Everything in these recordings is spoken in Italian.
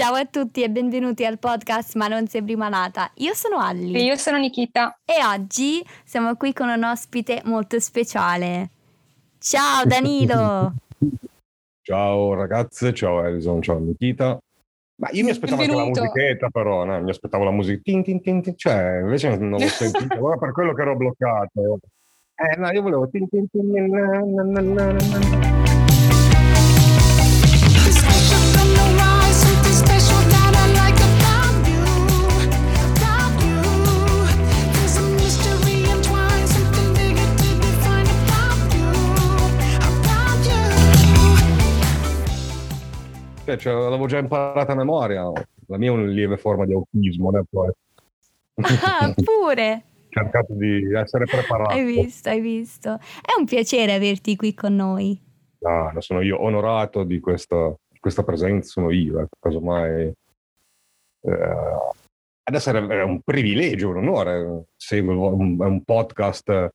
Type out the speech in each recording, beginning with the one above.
Ciao a tutti e benvenuti al podcast Ma non sei prima nata. Io sono Alli. E io sono Nikita. E oggi siamo qui con un ospite molto speciale. Ciao Danilo! ciao ragazze, ciao Elison, ciao Nikita. Ma io mi aspettavo anche la musichetta però, no? mi aspettavo la musica, tin, tin, tin, tin, cioè invece non l'ho sentita, allora per quello che ero bloccato. Eh no, io volevo... Tin, tin, tin, na, na, na, cioè, l'avevo già imparata a memoria. La mia è una lieve forma di autismo. Né? Ah, pure! cercato di essere preparato. Hai visto, hai visto. È un piacere averti qui con noi. No, sono io onorato di questa, questa presenza, sono io, ecco, casomai. Eh, adesso è un privilegio, un onore. Seguo un, un podcast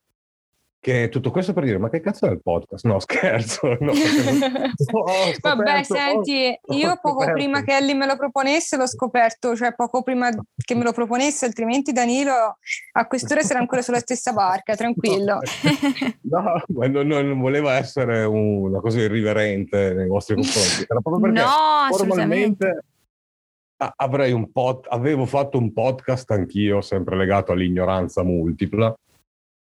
che tutto questo per dire, ma che cazzo è il podcast? No, scherzo. No, scoperto, Vabbè, senti, io poco scoperto. prima che Ellie me lo proponesse l'ho scoperto, cioè poco prima che me lo proponesse, altrimenti Danilo a quest'ora sarà ancora sulla stessa barca, tranquillo. No, no non, voleva essere una cosa irriverente nei vostri confronti, era proprio perché no, formalmente avrei un pod, avevo fatto un podcast anch'io, sempre legato all'ignoranza multipla,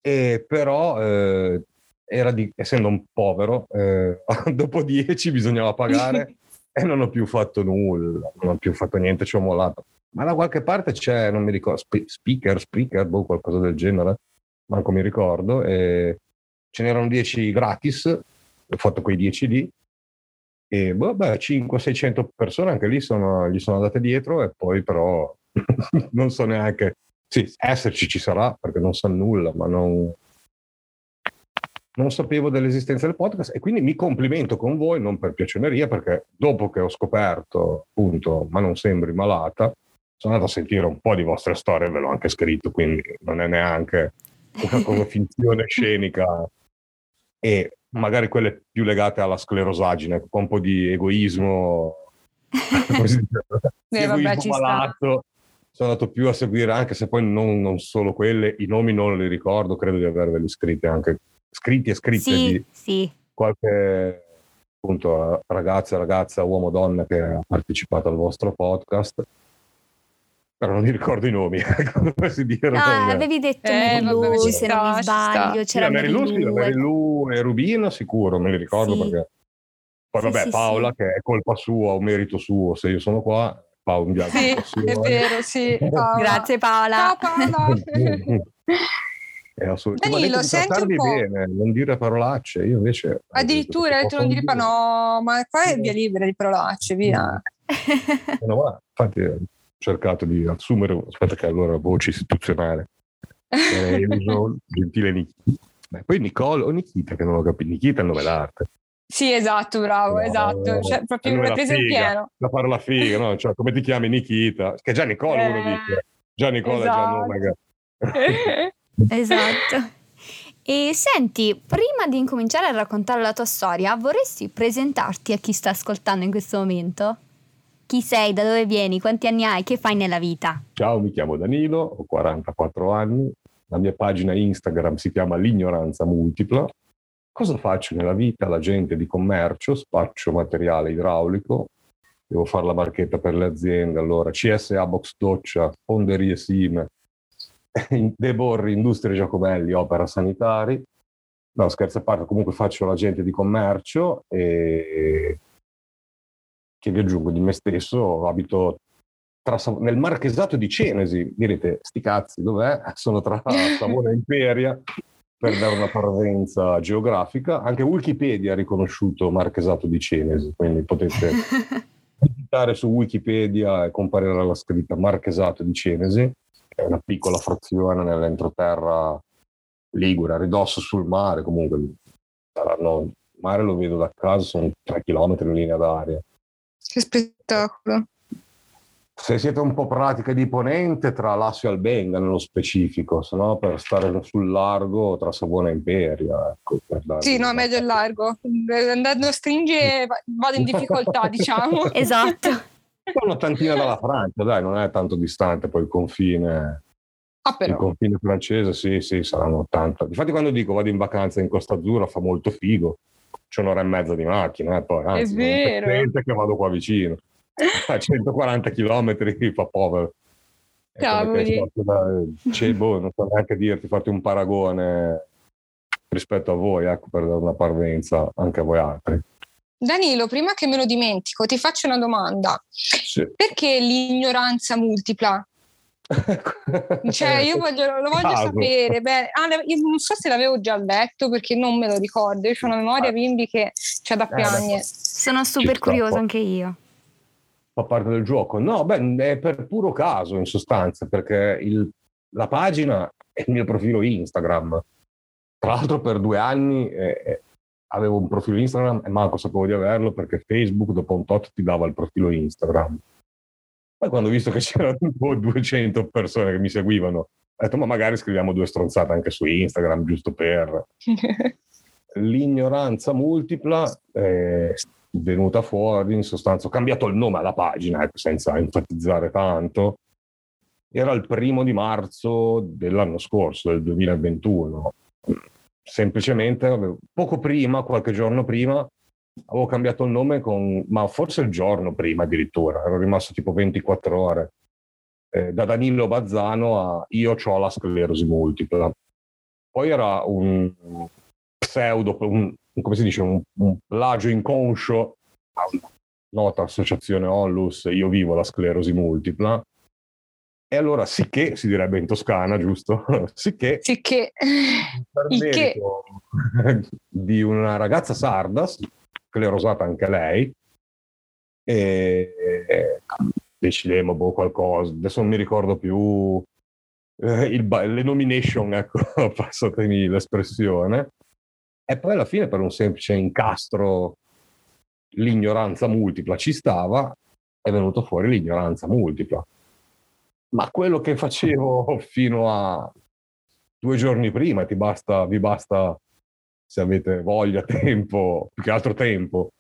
e però eh, era di, essendo un povero, eh, dopo dieci bisognava pagare e non ho più fatto nulla, non ho più fatto niente, ci ho mollato. Ma da qualche parte c'è, non mi ricordo, speaker, speaker, boh, qualcosa del genere, manco mi ricordo, e ce n'erano 10 gratis, ho fatto quei 10 lì, e vabbè, 500-600 persone anche lì sono, gli sono andate dietro e poi però non so neanche sì, esserci ci sarà perché non sa nulla, ma non, non sapevo dell'esistenza del podcast e quindi mi complimento con voi, non per piaceria, perché dopo che ho scoperto, appunto, ma non sembri malata, sono andato a sentire un po' di vostre storie, ve l'ho anche scritto, quindi non è neanche una cosa finzione scenica. E magari quelle più legate alla sclerosagine, con un po' di egoismo, così, eh, egoismo malato, sono andato più a seguire, anche se poi non, non, solo quelle, i nomi non li ricordo, credo di averveli scritti anche, scritti e scritte sì, di sì. qualche appunto ragazza, ragazza, uomo, donna che ha partecipato al vostro podcast. Però non mi ricordo i nomi, come si dire. No, avevi detto eh, Mary se non mi sbaglio. C'era sì, Mary Lou, sì, Mary Lou e Rubino sicuro, me li ricordo sì. perché... Poi sì, vabbè, Paola che è colpa sua o merito suo se io sono qua, Paola, un viaggio Sì, è vero, sì. Paola. Grazie Paola. Ciao Paola. È assolutamente. Danilo, senti un po'. bene, non dire parolacce. Io invece. Addirittura hai detto non dire no, ma qua è via libera di parolacce, via. No, va. Infatti, ho cercato di assumere. Aspetta, che allora voce istituzionale. Eh, uso gentile Nikita. Poi Nicole o Nikita, che non ho capito. Nikita è il nome d'arte. Sì, esatto, bravo, no, esatto. Cioè, proprio una presa in pieno. La parola figa, no? Cioè, come ti chiami Nikita? Che già Nicola eh, uno dice. Già Nicola esatto. è già. Esatto. esatto. E senti, prima di incominciare a raccontare la tua storia, vorresti presentarti a chi sta ascoltando in questo momento? Chi sei, da dove vieni, quanti anni hai, che fai nella vita? Ciao, mi chiamo Danilo, ho 44 anni, la mia pagina Instagram si chiama L'ignoranza multipla Cosa faccio nella vita? L'agente di commercio, spaccio materiale idraulico, devo fare la marchetta per le aziende, allora CSA Box Doccia, Fonderie Sim, De Borri, Industrie Giacomelli, Opera Sanitari. No, scherzo a parte, comunque faccio l'agente di commercio e che vi aggiungo di me stesso, abito tra, nel marchesato di Cenesi, direte, sti cazzi, dov'è? Sono tra Savona e Imperia per dare una parvenza geografica. Anche Wikipedia ha riconosciuto Marchesato di Cenesi, quindi potete digitare su Wikipedia e comparirà la scritta Marchesato di Cenesi, che è una piccola frazione nell'entroterra ligure, a ridosso sul mare, comunque saranno, il mare lo vedo da casa, sono tre chilometri in linea d'aria. Che spettacolo! Se siete un po' pratica di ponente tra Lassio e Albenga nello specifico, se no per stare sul largo tra Savona e Imperia. Ecco, sì, no, meglio il largo. Andando a stringere vado in difficoltà, diciamo. Esatto. un'ottantina dalla Francia, dai, non è tanto distante poi il confine. Ah, il confine francese, sì, sì, saranno 80. Infatti, quando dico vado in vacanza in Costa Azzurra fa molto figo. C'è un'ora e mezza di macchina, eh, poi anzi, è vero. che vado qua vicino. A 140 km fa povero. Cavoli. Da, cioè, boh, non so neanche dirti, farti un paragone rispetto a voi, ecco, per dare una parvenza anche a voi altri. Danilo, prima che me lo dimentico, ti faccio una domanda. Sì. Perché l'ignoranza multipla? cioè, io voglio, lo voglio Caso. sapere. Beh, ah, non so se l'avevo già letto perché non me lo ricordo. Io ho una memoria bimbi che c'è da piangere. Eh, Sono super curiosa anche io. Fa parte del gioco. No, beh, è per puro caso in sostanza, perché il, la pagina è il mio profilo Instagram. Tra l'altro, per due anni eh, avevo un profilo Instagram e manco sapevo di averlo perché Facebook dopo un tot ti dava il profilo Instagram. Poi quando ho visto che c'erano un po' 200 persone che mi seguivano, ho detto ma magari scriviamo due stronzate anche su Instagram giusto per... L'ignoranza multipla è venuta fuori, in sostanza ho cambiato il nome alla pagina, ecco, senza enfatizzare tanto. Era il primo di marzo dell'anno scorso, del 2021 semplicemente poco prima, qualche giorno prima, avevo cambiato il nome con, ma forse il giorno prima addirittura, ero rimasto tipo 24 ore, eh, da Danilo Bazzano a io ho la sclerosi multipla. Poi era un pseudo, un, come si dice, un, un plagio inconscio nota associazione Onlus, io vivo la sclerosi multipla, e allora sicché, si direbbe in Toscana, giusto? sicché, sicché. merito di una ragazza sarda, sclerosata anche lei, e, e decidemmo boh, qualcosa, adesso non mi ricordo più eh, il, le nomination, ecco, passatemi l'espressione, e poi alla fine per un semplice incastro l'ignoranza multipla ci stava, è venuto fuori l'ignoranza multipla ma quello che facevo fino a due giorni prima, ti basta, vi basta, se avete voglia, tempo, più che altro tempo,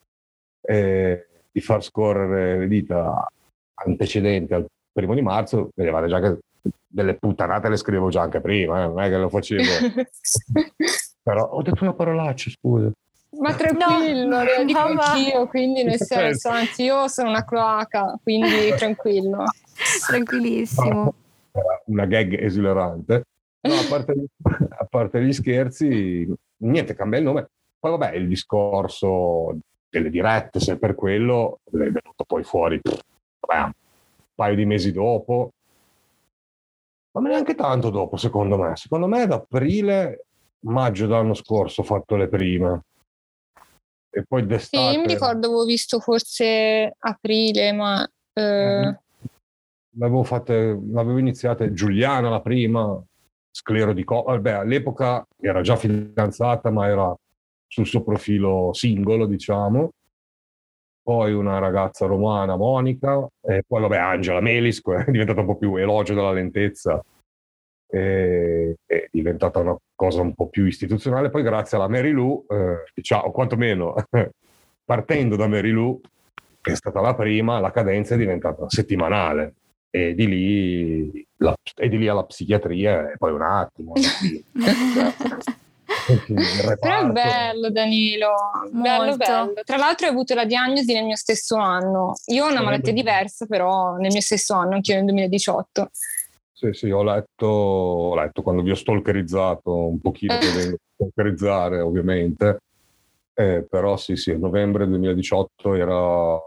eh, di far scorrere le dita antecedenti al primo di marzo, vedevate già che delle puttanate le scrivevo già anche prima, eh, non è che lo facevo. Però ho detto una parolaccia, scusa. Ma tranquillo, no, lo dico anch'io, quindi nel senso, anzi io sono una cloaca, quindi tranquillo. Tranquillissimo. Una gag esilarante. No, a parte, a parte gli scherzi, niente, cambia il nome. Poi vabbè, il discorso delle dirette, se per quello, è venuto poi fuori vabbè, un paio di mesi dopo, ma neanche tanto dopo, secondo me. Secondo me ad aprile, maggio dell'anno scorso ho fatto le prime. E poi d'estate... Sì, mi ricordo avevo visto forse aprile, ma... Eh, l'avevo, fatte, l'avevo iniziata Giuliana la prima, sclero di co- vabbè, all'epoca era già fidanzata, ma era sul suo profilo singolo, diciamo. Poi una ragazza romana, Monica, e poi vabbè, Angela Melis, è diventata un po' più elogio della lentezza, è diventata una cosa un po' più istituzionale. Poi grazie alla Mary Lou, eh, diciamo, quantomeno partendo da Mary Lou, che è stata la prima, la cadenza è diventata settimanale e di lì, la, e di lì alla psichiatria e poi un attimo. Però è bello Danilo, bello, bello. Tra l'altro hai avuto la diagnosi nel mio stesso anno. Io ho una malattia diversa, però nel mio stesso anno, anche io nel 2018. Sì, sì, ho letto, ho letto quando vi ho stalkerizzato un pochino, eh. stalkerizzare ovviamente, eh, però sì, sì, a novembre 2018 era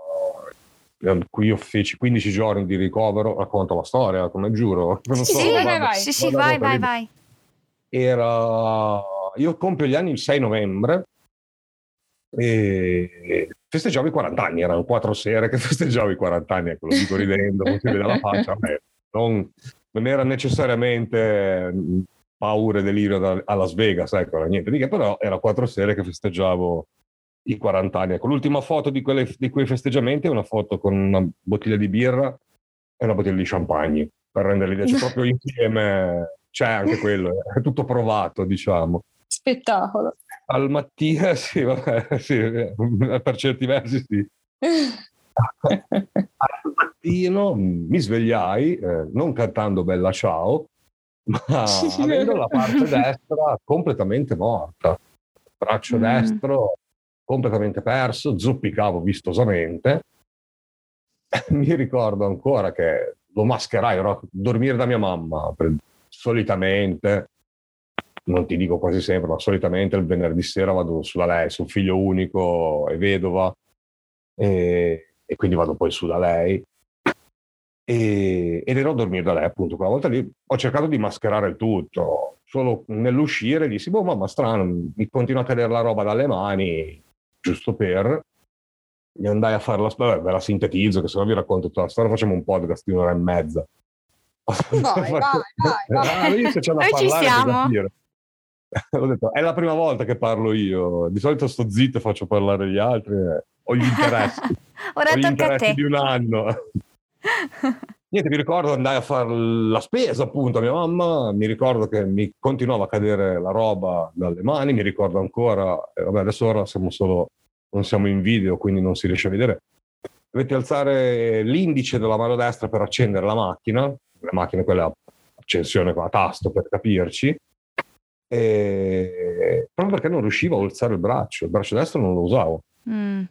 qui io feci 15 giorni di ricovero, racconto la storia, come giuro. Sì, so, sì, vai, vai, sì, sì, vai, vai, vai. Era... Io compio gli anni il 6 novembre e festeggiavo i 40 anni, erano quattro sere che festeggiavo i 40 anni, ecco, lo dico ridendo, non si vede la faccia, Beh, non, non, era necessariamente paura e delirio a Las Vegas, ecco, niente di che, però era quattro sere che festeggiavo i 40 anni. Ecco, l'ultima foto di, quelle, di, quei festeggiamenti è una foto con una bottiglia di birra e una bottiglia di champagne, per rendere l'idea, c'è proprio insieme, c'è anche quello, è tutto provato, diciamo. Spettacolo. Al mattino, sì, vabbè, sì, per certi versi sì. Al mattino mi svegliai, eh, non cantando Bella Ciao, ma avendo la parte destra completamente morta. Braccio mm. destro completamente perso, zoppicavo vistosamente. mi ricordo ancora che lo mascherai, ero a dormire da mia mamma, per, solitamente, non ti dico quasi sempre, ma solitamente il venerdì sera vado su da lei, sono figlio unico e vedova, e, e quindi vado poi su da lei. E, ed ero a dormire da lei appunto quella volta lì ho cercato di mascherare il tutto solo nell'uscire dissi boh mamma strano mi continua a cadere la roba dalle mani giusto per gli andai a fare la storia ve la sintetizzo che se no vi racconto tutta la storia facciamo un podcast di un'ora e mezza vai vai vai, vai. Ah, Noi ci siamo Ho detto, è la prima volta che parlo io. Di solito sto zitto e faccio parlare gli altri. Eh. Ho gli interessi. Ora ho gli te. di un anno. Niente, mi ricordo andai a fare la spesa appunto a mia mamma, mi ricordo che mi continuava a cadere la roba dalle mani, mi ricordo ancora, eh, vabbè adesso ora siamo solo, non siamo in video quindi non si riesce a vedere, dovete alzare l'indice della mano destra per accendere la macchina, la macchina quella a accensione la tasto per capirci, e... proprio perché non riuscivo a alzare il braccio, il braccio destro non lo usavo. Mm.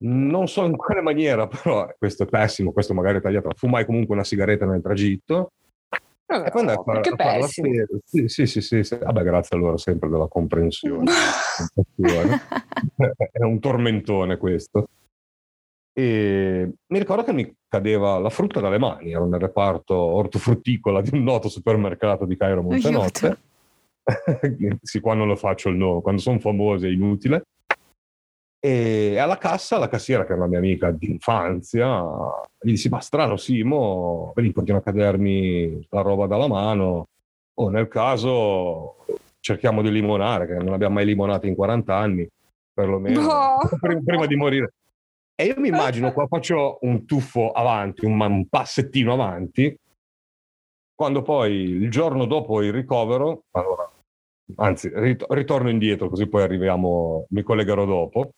Non so in quale maniera, però questo è pessimo, questo magari è tagliato. Fumai comunque una sigaretta nel tragitto. No, e poi andai a fare, a fare la spesa. Sì, sì, sì, sì, sì. Vabbè, grazie allora sempre della comprensione. è un tormentone questo. E mi ricordo che mi cadeva la frutta dalle mani, ero nel reparto ortofrutticola di un noto supermercato di Cairo Montenotte. sì, qua non lo faccio il nome, quando sono famoso è inutile. E alla cassa la cassiera, che è una mia amica d'infanzia, gli dissi: Ma strano, Simo, vedi, continua a cadermi la roba dalla mano. O oh, nel caso cerchiamo di limonare, che non abbiamo mai limonato in 40 anni, perlomeno, no. prima, di morire. E io mi immagino qua faccio un tuffo avanti, un, un passettino avanti, quando poi il giorno dopo il ricovero, allora, anzi, ritorno indietro così poi arriviamo, mi collegherò dopo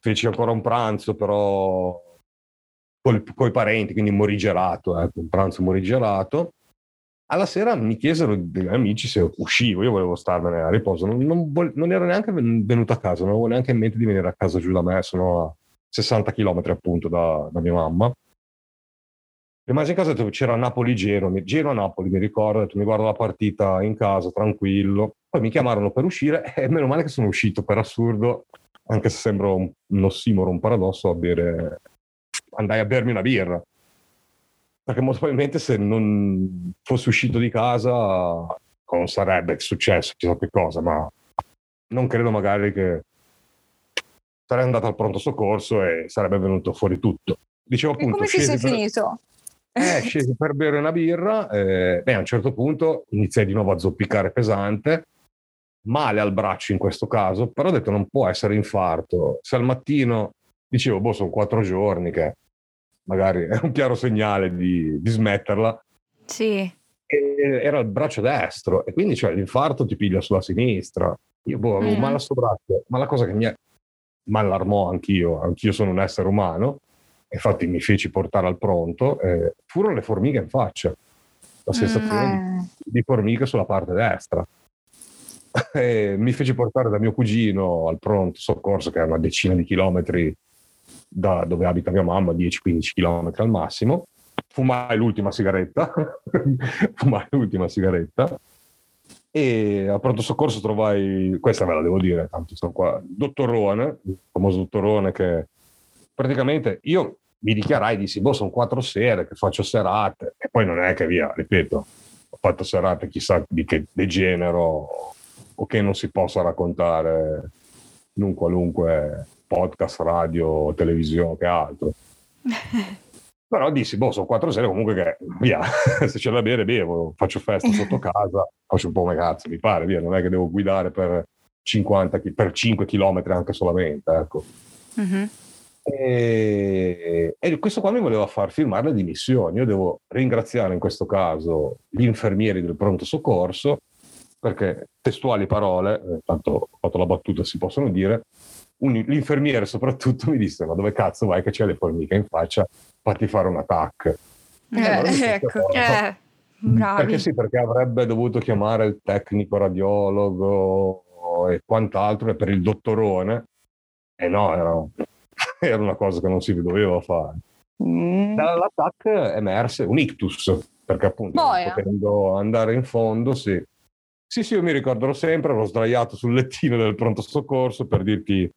feci ancora un pranzo, però con i parenti, quindi morigerato, ecco, un pranzo morigerato. Alla sera mi chiesero miei amici se uscivo, io volevo starmene a riposo, non, non, non, ero neanche venuto a casa, non avevo neanche in mente di venire a casa giù da me, sono a 60 km appunto da, da mia mamma. Rimasi in casa c'era Napoli-Giro, giro a Napoli mi ricordo, mi guardo la partita in casa, tranquillo. Poi mi chiamarono per uscire e meno male che sono uscito, per assurdo anche se sembra un, un ossimoro, un paradosso, a bere, andai a bermi una birra. Perché molto probabilmente se non fossi uscito di casa non sarebbe successo chissà che cosa, ma non credo magari che sarei andato al pronto soccorso e sarebbe venuto fuori tutto. Dicevo appunto... E come ti sei per... finito? Eh, scesi per bere una birra, eh, beh, a un certo punto iniziai di nuovo a zoppicare pesante, male al braccio in questo caso, però ho detto non può essere infarto. Se al mattino dicevo, boh, sono quattro giorni che magari è un chiaro segnale di, di smetterla. Sì. E era il braccio destro e quindi cioè, l'infarto ti piglia sulla sinistra. Io boh, avevo mm. male a sto braccio, ma la cosa che mi allarmò anch'io, anch'io sono un essere umano, infatti mi feci portare al pronto, eh, furono le formiche in faccia, la sensazione mm. di, di formiche sulla parte destra mi fece portare da mio cugino al pronto soccorso, che è una decina di chilometri da dove abita mia mamma, 10-15 chilometri al massimo. Fumai l'ultima sigaretta, fumai l'ultima sigaretta. E al pronto soccorso trovai, questa ve la devo dire, tanto sono qua, dottorone, il famoso dottorone che praticamente io mi dichiarai, dissi, boh, sono quattro sere che faccio serate, e poi non è che via, ripeto, ho fatto serate chissà di che degenero, o che non si possa raccontare in un qualunque podcast, radio, televisione che altro. Però dissi, boh, sono quattro sere comunque che, via, se c'è da bere bevo, faccio festa sotto casa, faccio un po' come cazzo, mi pare, via, non è che devo guidare per 50, per 5 km anche solamente, ecco. Uh-huh. E, e, questo qua mi voleva far firmare le dimissioni. Io devo ringraziare in questo caso gli infermieri del pronto soccorso perché testuali parole, eh, tanto ho fatto la battuta si possono dire, un, l'infermiere soprattutto mi disse ma dove cazzo vai che c'è le formiche in faccia? Fatti fare un attacco. Eh, allora ecco eh, perché sì perché avrebbe dovuto chiamare il tecnico radiologo e quant'altro e per il dottorone. E no era, era una cosa che non si doveva fare. Mm. dall'attacco emerse un ictus perché appunto Boia. potendo andare in fondo sì sì, sì, io mi ricorderò sempre, ero sdraiato sul lettino del pronto soccorso per dirti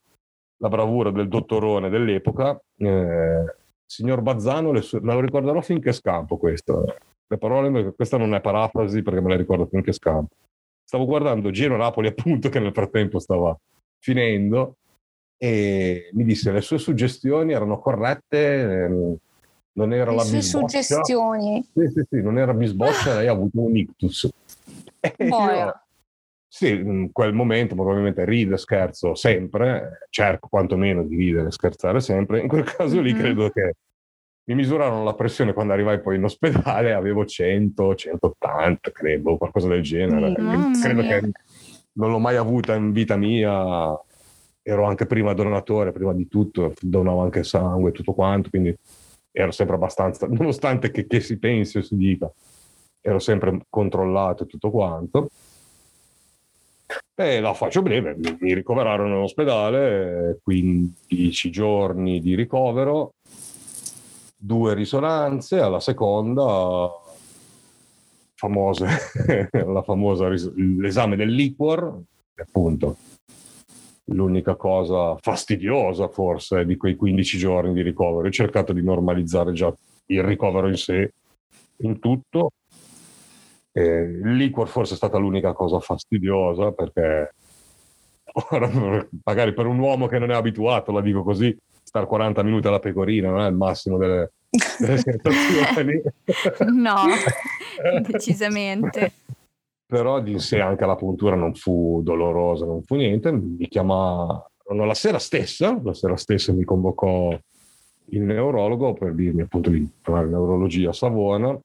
la bravura del dottorone dell'epoca. Eh, signor Bazzano, sue, me lo ricorderò finché scampo questo. Le parole, questa non è parafrasi perché me le ricordo finché scampo. Stavo guardando Giro Napoli appunto che nel frattempo stava finendo e mi disse le sue suggestioni erano corrette, ehm, non era le la sue bisboccia. suggestioni. Sì, sì, sì, non era bisboccia, lei ha avuto un ictus. Io, sì, in quel momento probabilmente ride, scherzo sempre, cerco quantomeno di ridere e scherzare sempre. In quel caso lì mm-hmm. credo che mi misurarono la pressione quando arrivai poi in ospedale, avevo 100, 180, credo, qualcosa del genere. Mm, credo che non l'ho mai avuta in vita mia, ero anche prima donatore, prima di tutto, donavo anche sangue e tutto quanto, quindi ero sempre abbastanza, nonostante che, che si pensi o si dica, ero sempre controllato e tutto quanto. E la faccio breve, mi ricoverarono in ospedale, 15 giorni di ricovero, due risonanze, alla seconda famose, la famosa l'esame del liquor, appunto l'unica cosa fastidiosa forse di quei 15 giorni di ricovero. Ho cercato di normalizzare già il ricovero in sé, in tutto, eh, liquor forse è stata l'unica cosa fastidiosa perché ora, magari per un uomo che non è abituato, la dico così, stare 40 minuti alla pecorina non è il massimo delle, delle sensazioni. no, decisamente. Però di sé anche la puntura non fu dolorosa, non fu niente. Mi chiamarono la sera stessa, la sera stessa mi convocò il neurologo per dirmi appunto di fare neurologia a Savona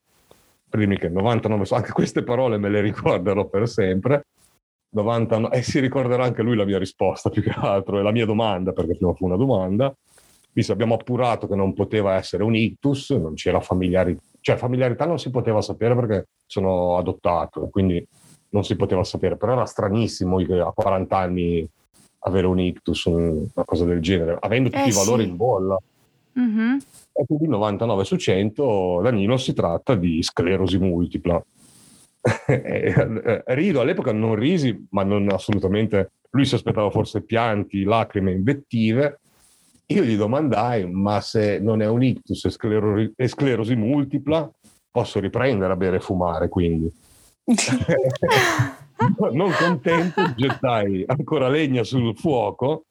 primi che 99, anche queste parole me le ricorderò per sempre. 99, e si ricorderà anche lui la mia risposta più che altro, e la mia domanda, perché prima fu una domanda. Visto abbiamo appurato che non poteva essere un ictus, non c'era familiarità, cioè familiarità non si poteva sapere perché sono adottato, quindi non si poteva sapere, però era stranissimo a 40 anni avere un ictus, una cosa del genere, avendo tutti eh, i valori sì. in bolla. Mm-hmm. E quindi 99 su 100 Danilo si tratta di sclerosi multipla. Rido all'epoca non risi, ma non assolutamente. Lui si aspettava forse pianti, lacrime, invettive. Io gli domandai: ma se non è un ictus e, sclero- e sclerosi multipla, posso riprendere a bere e fumare quindi? non contento, gettai ancora legna sul fuoco.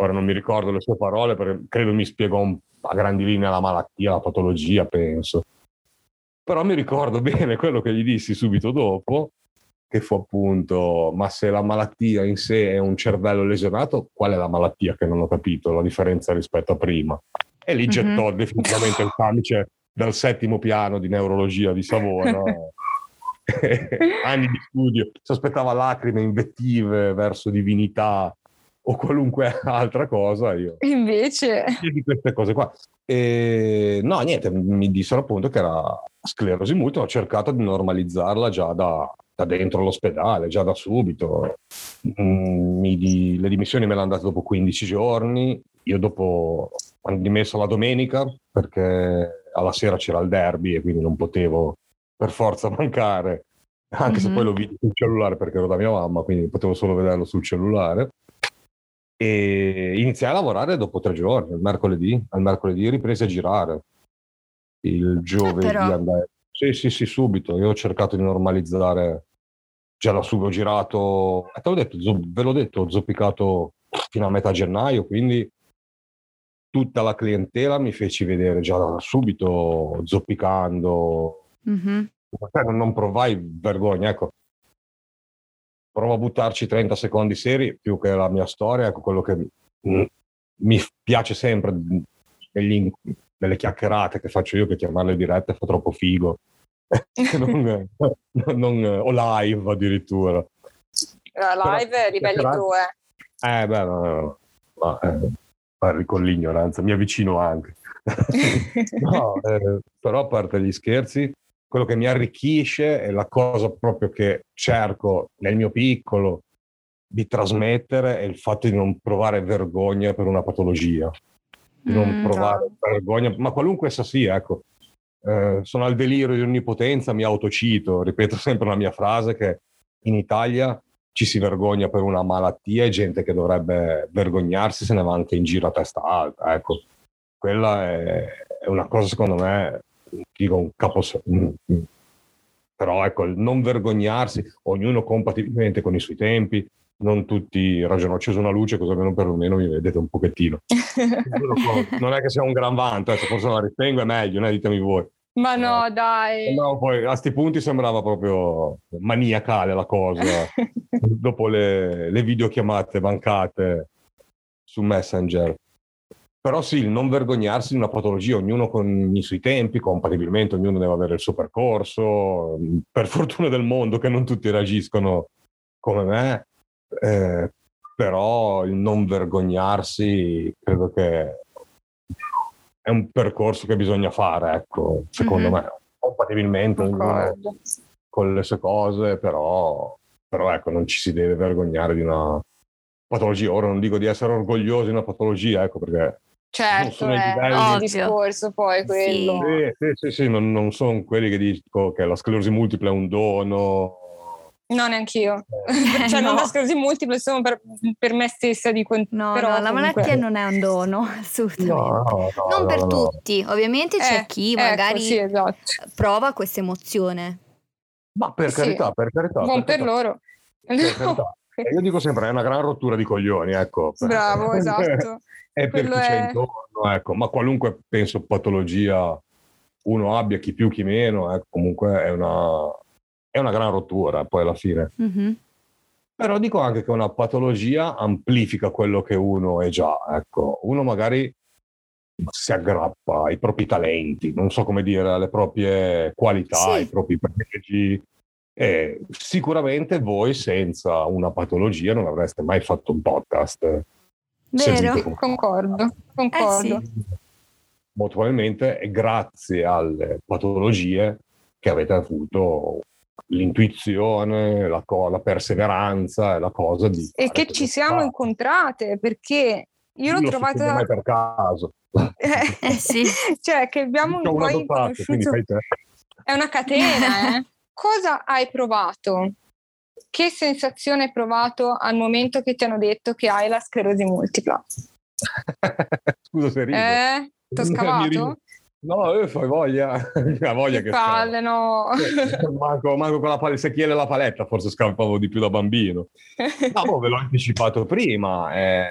Ora non mi ricordo le sue parole, perché credo mi spiegò un a grandi linee la malattia, la patologia, penso. Però mi ricordo bene quello che gli dissi subito dopo, che fu appunto, ma se la malattia in sé è un cervello lesionato, qual è la malattia che non ho capito, la differenza rispetto a prima? E lì gettò mm-hmm. definitivamente il camice dal settimo piano di neurologia di Savona. anni di studio, si aspettava lacrime invettive verso divinità o qualunque altra cosa, io invece di queste cose qua. E, no, niente, mi dissero appunto che era sclerosi multipla, ho cercato di normalizzarla già da, da dentro l'ospedale, già da subito. Mm, di, le dimissioni me le hanno date dopo 15 giorni, io dopo ho dimesso la domenica perché alla sera c'era il derby e quindi non potevo per forza mancare, anche mm-hmm. se poi lo vidi sul cellulare perché ero da mia mamma, quindi potevo solo vederlo sul cellulare e iniziai a lavorare dopo tre giorni, il mercoledì, al mercoledì ripresi a girare, il eh, giovedì eh andai, sì sì sì subito, io ho cercato di normalizzare, già da subito ho girato, eh, te l'ho detto, ve l'ho detto, ho zoppicato fino a metà gennaio, quindi tutta la clientela mi feci vedere già da subito zoppicando, mm-hmm. non provai vergogna, ecco, provo a buttarci 30 secondi seri più che la mia storia, ecco quello che mi piace sempre negli, nelle chiacchierate che faccio io, che chiamarle dirette fa troppo figo, non, non, o live addirittura. La live Però, ribelli tu, eh. Eh beh, no, no. ma eh, con l'ignoranza, mi avvicino anche. no, eh, però a parte gli scherzi, quello che mi arricchisce è la cosa proprio che cerco nel mio piccolo di trasmettere è il fatto di non provare vergogna per una patologia, di non mm, provare no. vergogna, ma qualunque essa sia, ecco. Eh, sono al delirio di onnipotenza, mi autocito, ripeto sempre la mia frase che in Italia ci si vergogna per una malattia e gente che dovrebbe vergognarsi se ne va anche in giro a testa alta, ecco. Quella è, è una cosa secondo me dico un capo però ecco il non vergognarsi ognuno compatibilmente con i suoi tempi non tutti ragionano acceso una luce così almeno perlomeno mi vedete un pochettino non è che sia un gran vanto se forse la ritengo è meglio né? ditemi voi ma no, eh, dai. No, poi a questi punti sembrava proprio maniacale la cosa. Dopo le, le videochiamate mancate su Messenger. Però sì, il non vergognarsi di una patologia, ognuno con i suoi tempi, compatibilmente, ognuno deve avere il suo percorso. Per fortuna del mondo che non tutti reagiscono come me, eh, però il non vergognarsi credo che è un percorso che bisogna fare, ecco, secondo mm-hmm. me, compatibilmente con le sue cose, però, però ecco, non ci si deve vergognare di una patologia. Ora non dico di essere orgogliosi di una patologia, ecco, perché Certo, è il discorso poi quello. Sì, sì, sì, sì non, non, sono quelli che dicono che la sclerosi multipla è un dono. No, neanch'io. Eh, cioè, no. non la sclerosi multipla, sono per, per me stessa dico. No, però, no, la malattia non è un dono, assolutamente. No, no, non per tutti. Ovviamente c'è eh, chi ecco, magari ecco, sì, esatto. prova questa emozione. Ma per carità, per carità. Buon per, per loro. Per carità. Io dico sempre, è una gran rottura di coglioni, ecco. Bravo, esatto è per chi c'è intorno, ecco. ma qualunque penso patologia uno abbia, chi più, chi meno, ecco, comunque è una, è una gran rottura poi alla fine. Mm-hmm. Però dico anche che una patologia amplifica quello che uno è già, ecco. Uno magari si aggrappa ai propri talenti, non so come dire, alle proprie qualità, sì. ai propri pregi. E sicuramente voi senza una patologia non avreste mai fatto un podcast Vero, concordo, concordo. Eh sì. Molto probabilmente è grazie alle patologie che avete avuto l'intuizione, la, co- la perseveranza e la cosa di... E che ci siamo fare. incontrate perché io l'ho trovata... Mai per caso. eh, eh sì. cioè che abbiamo un po' inconosciuto... È una catena, eh? Cosa hai provato? che sensazione hai provato al momento che ti hanno detto che hai la sclerosi multipla? Scusa se rido. Eh, ti ho scavato? No, io fai voglia, la voglia che palle, no. Manco, manco con la paletta, se chiede la paletta forse scappavo di più da bambino. No, boh, ve l'ho anticipato prima. Eh,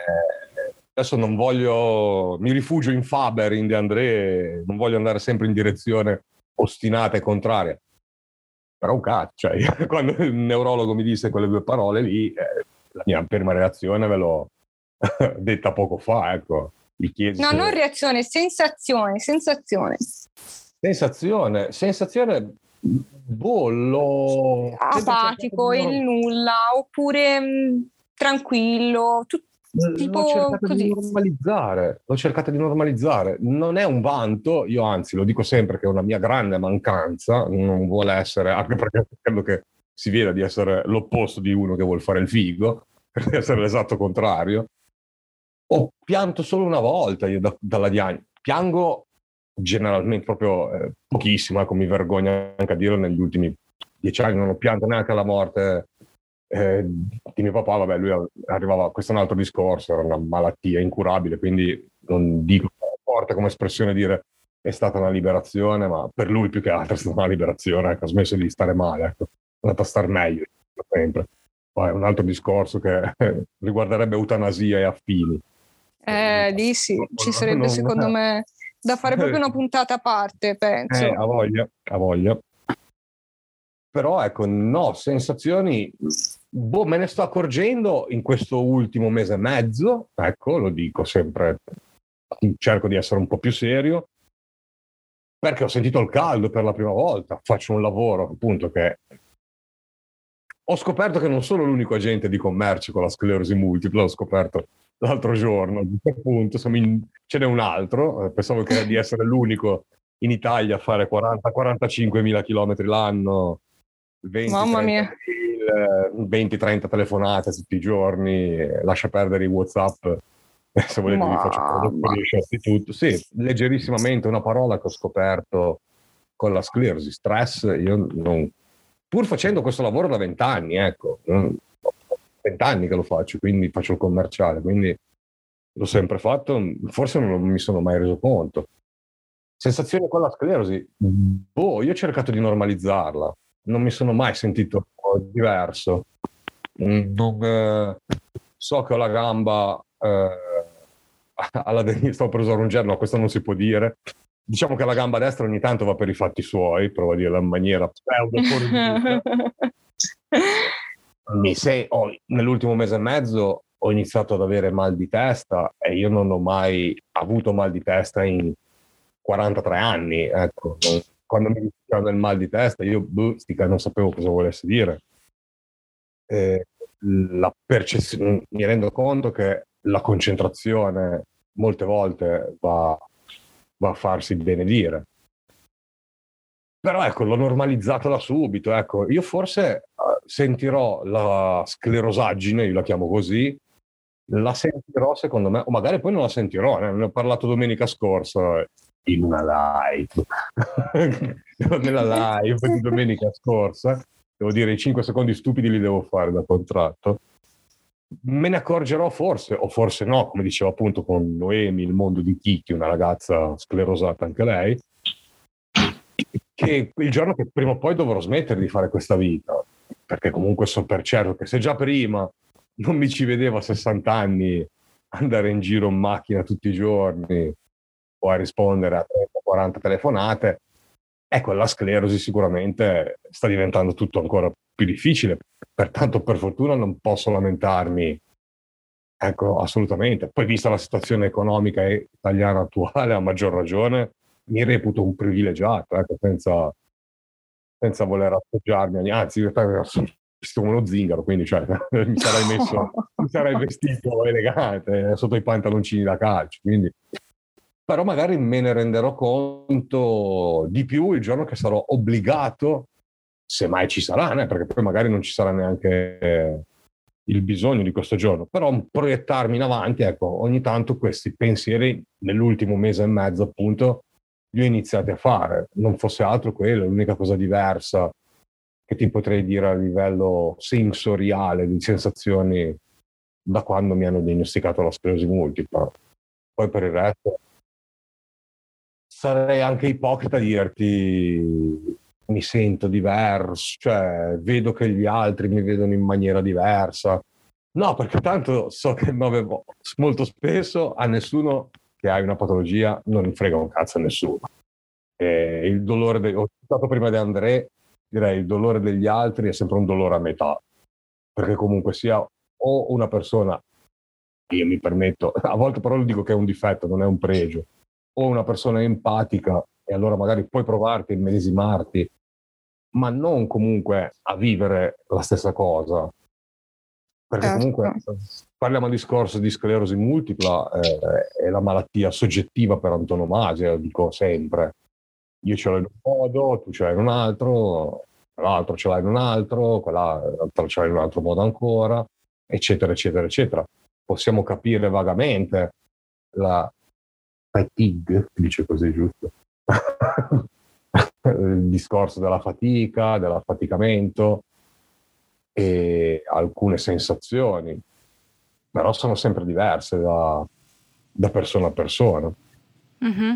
adesso non voglio, mi rifugio in Faber, in De André, non voglio andare sempre in direzione ostinata e contraria però un cazzo, cioè, quando il neurologo mi disse quelle due parole lì, eh, la mia prima reazione ve l'ho detta poco fa, ecco. Mi chiesi no, se... non reazione, sensazione, sensazione. Sensazione, sensazione bollo apatico, il nulla, oppure mh, mm, tranquillo, tutto Tipo l'ho cercata così. di normalizzare, l'ho cercata di normalizzare. Non è un vanto, io anzi lo dico sempre che è una mia grande mancanza, non vuole essere, anche perché credo che si veda di essere l'opposto di uno che vuole fare il figo, per essere l'esatto contrario. Ho pianto solo una volta io da, dalla diagnosi. Piango generalmente proprio eh, pochissimo, ecco, mi vergogno anche a dirlo negli ultimi dieci anni, non ho pianto neanche alla morte eh, di mio papà, vabbè, lui arrivava, questo è un altro discorso, era una malattia incurabile, quindi non dico forte come espressione dire è stata una liberazione, ma per lui più che altro è stata una liberazione, ecco, ha smesso di stare male, ecco, è andato a star meglio sempre. Poi è un altro discorso che riguarderebbe eutanasia e affini. Eh, lì sì, ci sarebbe non, secondo me da fare proprio una puntata a parte, penso. Eh, a voglia, a voglia. Però ecco, no, sensazioni boh, me ne sto accorgendo in questo ultimo mese e mezzo, ecco, lo dico sempre, cerco di essere un po' più serio, perché ho sentito il caldo per la prima volta, faccio un lavoro appunto che ho scoperto che non sono l'unico agente di commercio con la sclerosi multipla, ho scoperto l'altro giorno, appunto, in... ce n'è un altro, eh, pensavo che di essere l'unico in Italia a fare 40-45 mila chilometri l'anno, 20, Mamma mia. 20-30 telefonate tutti i giorni, lascia perdere i Whatsapp se volete Ma... vi faccio di tutto. Sì, leggerissimamente una parola che ho scoperto con la sclerosi, stress, io non... pur facendo questo lavoro da vent'anni, ecco, vent'anni che lo faccio, quindi faccio il commerciale, quindi l'ho sempre fatto, forse non mi sono mai reso conto. Sensazione con la sclerosi, boh, io ho cercato di normalizzarla, non mi sono mai sentito diverso. Non, eh, so che ho la gamba eh, alla destra, stavo per usare un gerno, questo non si può dire. Diciamo che la gamba destra ogni tanto va per i fatti suoi, provo a dirla in maniera pseudo Mi sei, oh, nell'ultimo mese e mezzo ho iniziato ad avere mal di testa e io non ho mai avuto mal di testa in 43 anni. Ecco, non, quando mi dicevano del mal di testa, io boh, non sapevo cosa volesse dire. Eh, la percezione, mi rendo conto che la concentrazione molte volte va, va a farsi benedire. Però ecco, l'ho normalizzata da subito. Ecco, io forse uh, sentirò la sclerosaggine, io la chiamo così, la sentirò secondo me, o magari poi non la sentirò, ne ho parlato domenica scorsa in una live, nella live di domenica scorsa, devo dire i 5 secondi stupidi li devo fare da contratto, me ne accorgerò forse, o forse no, come dicevo appunto con Noemi, il mondo di Kiki, una ragazza sclerosata anche lei, che il giorno che prima o poi dovrò smettere di fare questa vita, perché comunque so per certo che se già prima non mi ci vedevo a 60 anni andare in giro in macchina tutti i giorni o a rispondere a 30-40 telefonate, ecco, la sclerosi sicuramente sta diventando tutto ancora più difficile. Pertanto, per fortuna, non posso lamentarmi. Ecco, assolutamente. Poi, vista la situazione economica italiana attuale, a maggior ragione, mi reputo un privilegiato, ecco, senza, senza voler appoggiarmi. Anzi, sono come uno zingaro, quindi cioè, mi sarei messo, mi sarei vestito elegante sotto i pantaloncini da calcio. Quindi però magari me ne renderò conto di più il giorno che sarò obbligato se mai ci sarà, né? perché poi magari non ci sarà neanche il bisogno di questo giorno, però proiettarmi in avanti, ecco, ogni tanto questi pensieri nell'ultimo mese e mezzo appunto li ho iniziati a fare, non fosse altro quello, l'unica cosa diversa che ti potrei dire a livello sensoriale di sensazioni da quando mi hanno diagnosticato la sclerosi multipla. Poi per il resto sarei anche ipocrita a dirti mi sento diverso, cioè vedo che gli altri mi vedono in maniera diversa. No, perché tanto so che molto spesso a nessuno che hai una patologia non frega un cazzo a nessuno. E il dolore, de- ho citato prima di André, direi il dolore degli altri è sempre un dolore a metà, perché comunque sia o una persona, io mi permetto, a volte però lo dico che è un difetto, non è un pregio, o una persona empatica e allora magari puoi provarti, immedesimarti ma non comunque a vivere la stessa cosa. Perché certo. comunque parliamo a discorso di sclerosi multipla, eh, è la malattia soggettiva per antonomasia, lo dico sempre. Io ce l'ho in un modo, tu ce l'hai in un altro, l'altro ce l'hai in un altro, quell'altro ce l'hai in un altro modo ancora, eccetera, eccetera, eccetera. Possiamo capire vagamente la fatigue, dice così giusto, il discorso della fatica, dell'affaticamento e alcune sensazioni, però sono sempre diverse da, da persona a persona. Mm-hmm.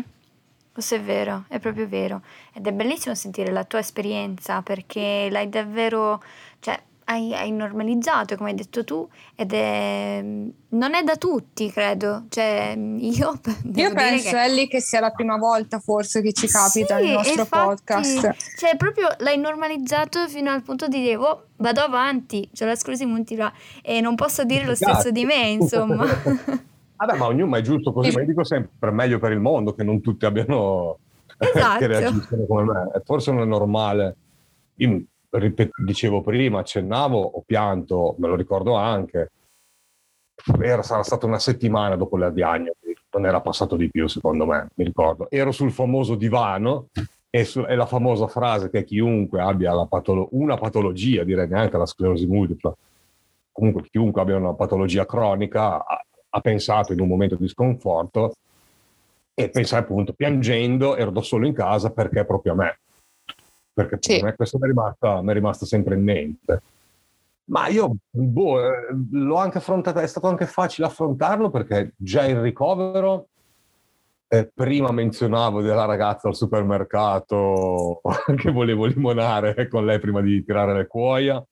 Questo è vero, è proprio vero. Ed è bellissimo sentire la tua esperienza perché l'hai davvero, cioè, hai, hai, normalizzato, come hai detto tu, ed è, non è da tutti, credo. Cioè, io, io penso, che... Ellie, che sia la prima volta forse che ci capita sì, nel nostro infatti, podcast. Cioè, proprio l'hai normalizzato fino al punto di dire, oh, vado avanti, c'ho la sclerosi multipla e non posso dire lo stesso di me, insomma. Vabbè, ma ognuno è giusto così, ma io dico sempre, meglio per il mondo che non tutti abbiano... Esatto. che reagiscono come me. Forse non è normale. Io ripet- dicevo prima, accennavo, ho pianto, me lo ricordo anche. era, sarà stata una settimana dopo la diagnosi, non era passato di più secondo me, mi ricordo. Ero sul famoso divano e, su, e la famosa frase che chiunque abbia patolo- una patologia, direi neanche la sclerosi multipla, comunque chiunque abbia una patologia cronica ha, ha pensato in un momento di sconforto e pensai appunto piangendo ero da solo in casa perché proprio a me perché sì. per me questo mi è, rimasta, mi è rimasta sempre in mente. Ma io boh, eh, l'ho anche affrontato, è stato anche facile affrontarlo perché già il ricovero, eh, prima menzionavo della ragazza al supermercato che volevo limonare con lei prima di tirare le cuoia.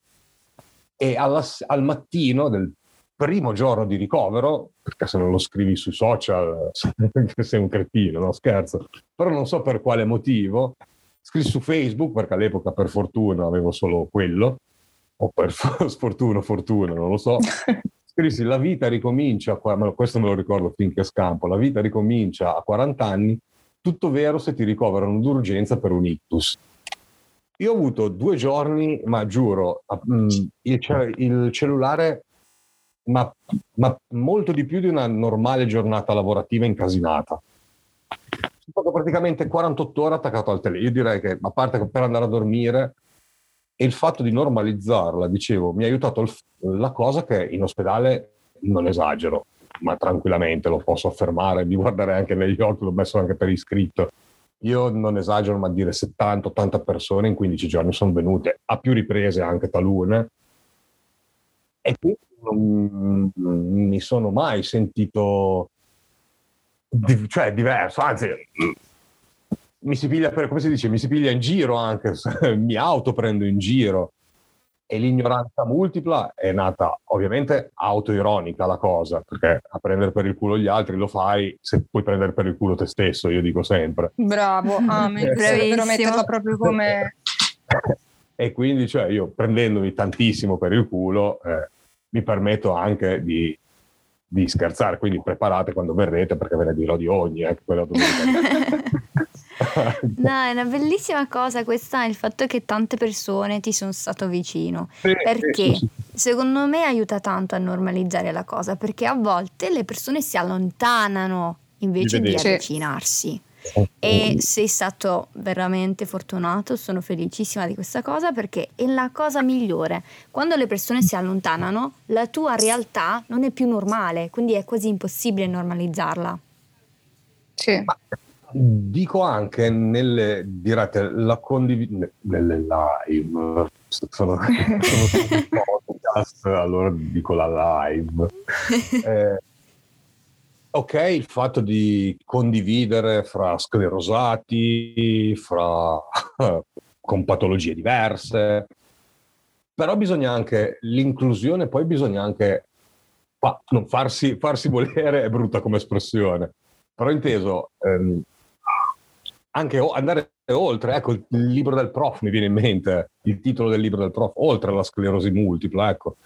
E alla, al mattino del primo giorno di ricovero, perché se non lo scrivi sui social sei un cretino, no scherzo, però non so per quale motivo, scrissi su Facebook perché all'epoca per fortuna avevo solo quello o per sfortuna fortuna, non lo so. Scrissi la vita ricomincia, questo me lo ricordo finché scampo, la vita ricomincia a 40 anni, tutto vero se ti ricoverano d'urgenza per un ictus. Io ho avuto due giorni, ma giuro, mm, il, il cellulare, ma, ma, molto di più di una normale giornata lavorativa incasinata. Stato praticamente 48 ore attaccato al telefono. Io direi che, a parte per andare a dormire, e il fatto di normalizzarla, dicevo, mi ha aiutato il, la cosa che in ospedale non esagero, ma tranquillamente lo posso affermare, mi guarderei anche negli occhi, l'ho messo anche per iscritto. Io non esagero, ma dire 70-80 persone in 15 giorni sono venute, a più riprese anche talune, e quindi non mi sono mai sentito cioè diverso, anzi mi si piglia, per, come si dice, mi si piglia in giro anche, mi autoprendo in giro. E l'ignoranza multipla è nata ovviamente autoironica la cosa, perché a prendere per il culo gli altri lo fai se puoi prendere per il culo te stesso, io dico sempre. Bravo, amen, per metterla proprio come... e quindi cioè, io prendendomi tantissimo per il culo eh, mi permetto anche di, di, scherzare, quindi preparate quando verrete perché ve ne dirò di ogni, eh, quella domenica. no, è una bellissima cosa questa, il fatto che tante persone ti sono stato vicino. Sì, perché sì, secondo me aiuta tanto a normalizzare la cosa, perché a volte le persone si allontanano invece di avvicinarsi. E sei stato veramente fortunato, sono felicissima di questa cosa perché è la cosa migliore. Quando le persone si allontanano, la tua realtà non è più normale, quindi è quasi impossibile normalizzarla. Sì. Ma Dico anche nelle dirette, la condivisione nelle live, sono, sono podcast, allora dico la live. Eh, ok, il fatto di condividere fra sclerosati, fra con patologie diverse, però bisogna anche l'inclusione, poi bisogna anche non farsi, farsi volere, è brutta come espressione, però inteso ehm, anche andare oltre, ecco il libro del prof mi viene in mente, il titolo del libro del prof, oltre alla sclerosi multipla, ecco,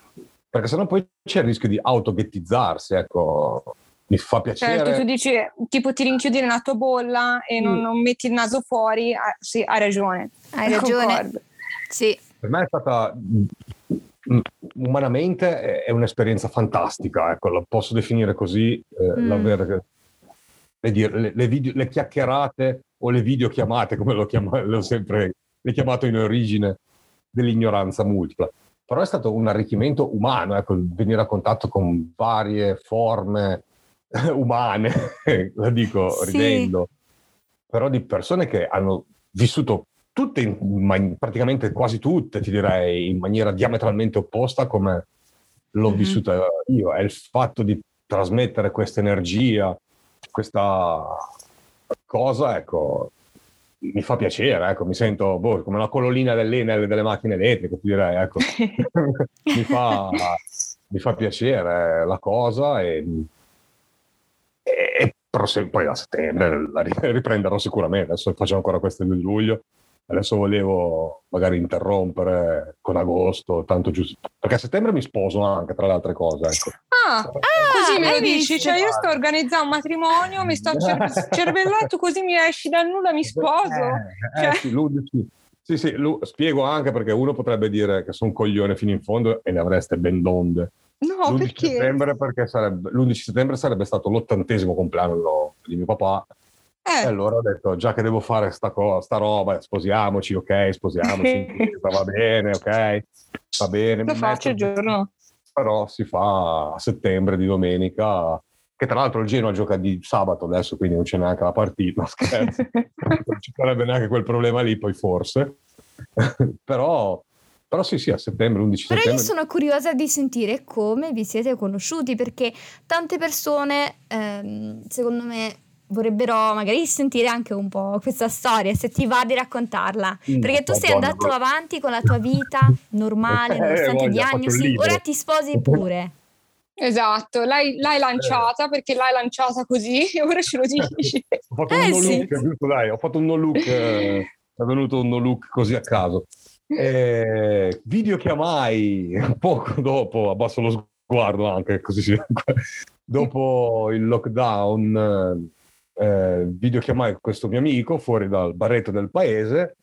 perché sennò poi c'è il rischio di autoghettizzarsi, ecco, mi fa piacere. Certo, tu dici, tipo ti rinchiudi nella tua bolla e non, non metti il naso fuori, ah, sì, hai ragione. Hai ragione. Sì. Per me è stata umanamente è un'esperienza fantastica, ecco, la posso definire così, eh, mm. l'aver le, le, video, le chiacchierate o le videochiamate, come l'ho, chiamato, l'ho sempre l'ho chiamato in origine, dell'ignoranza multipla. Però è stato un arricchimento umano, ecco, venire a contatto con varie forme umane, la dico sì. ridendo, però di persone che hanno vissuto tutte, in, praticamente quasi tutte, ti direi, in maniera diametralmente opposta come l'ho mm-hmm. vissuta io. È il fatto di trasmettere questa energia, questa cosa, ecco, mi fa piacere, ecco, mi sento boh, come una colonnina dell'Enel delle macchine elettriche, ti direi, ecco. mi, fa, mi, fa, piacere la cosa e, e, e poi a settembre la riprenderò sicuramente, adesso faccio ancora questo di luglio, Adesso volevo magari interrompere con agosto, tanto giusto. Perché a settembre mi sposo anche, tra le altre cose. Ecco. Ah, ah, così me lo dici? Cioè, io sto organizzando un matrimonio, mi sto cer- cervellato, così mi esci dal nulla, mi sposo. Eh, cioè... eh, sì, lui, sì. Sì, sì, lui, spiego anche perché uno potrebbe dire che sono un coglione fino in fondo e ne avreste ben donde. No, l'11 perché? Settembre perché sarebbe, l'11 settembre sarebbe stato l'ottantesimo compleanno di mio papà. Eh. E allora ho detto, già che devo fare sta, co- sta roba, sposiamoci, ok, sposiamoci, va bene, ok, va bene. Lo faccio il giorno. Però si fa a settembre di domenica, che tra l'altro il Genoa gioca di sabato adesso, quindi non c'è neanche la partita, scherzo. non ci sarebbe neanche quel problema lì, poi forse. però, però sì, sì, a settembre, 11 Però io settembre. sono curiosa di sentire come vi siete conosciuti perché tante persone, ehm, secondo me, vorrebbero magari sentire anche un po' questa storia, se ti va di raccontarla. Mm, Perché tu sei Madonna, andato bro. avanti con la tua vita normale, Eh, nonostante un diagnosi, ora ti sposi pure. Esatto, l'hai, l'hai lanciata perché l'hai lanciata così e ora ce lo dici. Ho fatto Eh, un no sì. look, giusto dai, ho fatto un no look, eh, è venuto un no look così a caso. Eh, videochiamai poco dopo, abbasso lo sguardo anche così si dopo il lockdown, eh, videochiamai questo mio amico fuori dal baretto del paese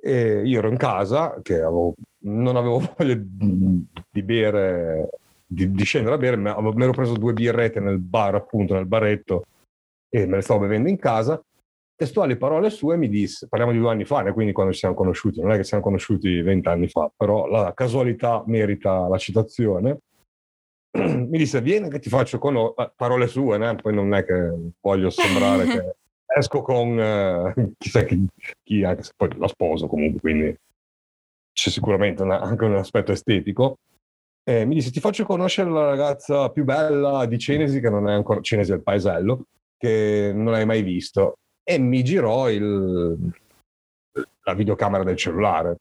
e io ero in casa che avevo- non avevo voglia di, bere, di, di scendere a bere, ma mi ero preso due birrette nel bar appunto, nel baretto e me le stavo bevendo in casa. Testuali parole sue mi disse, parliamo di due anni fa, quindi quando ci siamo conosciuti, non è che siamo conosciuti vent'anni fa, però la casualità merita la citazione. Mi disse, vieni che ti faccio conoscere, parole sue, né? poi non è che voglio sembrare che esco con eh, chissà chi, chi, anche se poi la sposo comunque, quindi c'è sicuramente una- anche un aspetto estetico. E mi disse, ti faccio conoscere la ragazza più bella di Cenesi, che non è ancora Cenesi è il paesello, che non hai mai visto. E mi girò il- la videocamera del cellulare.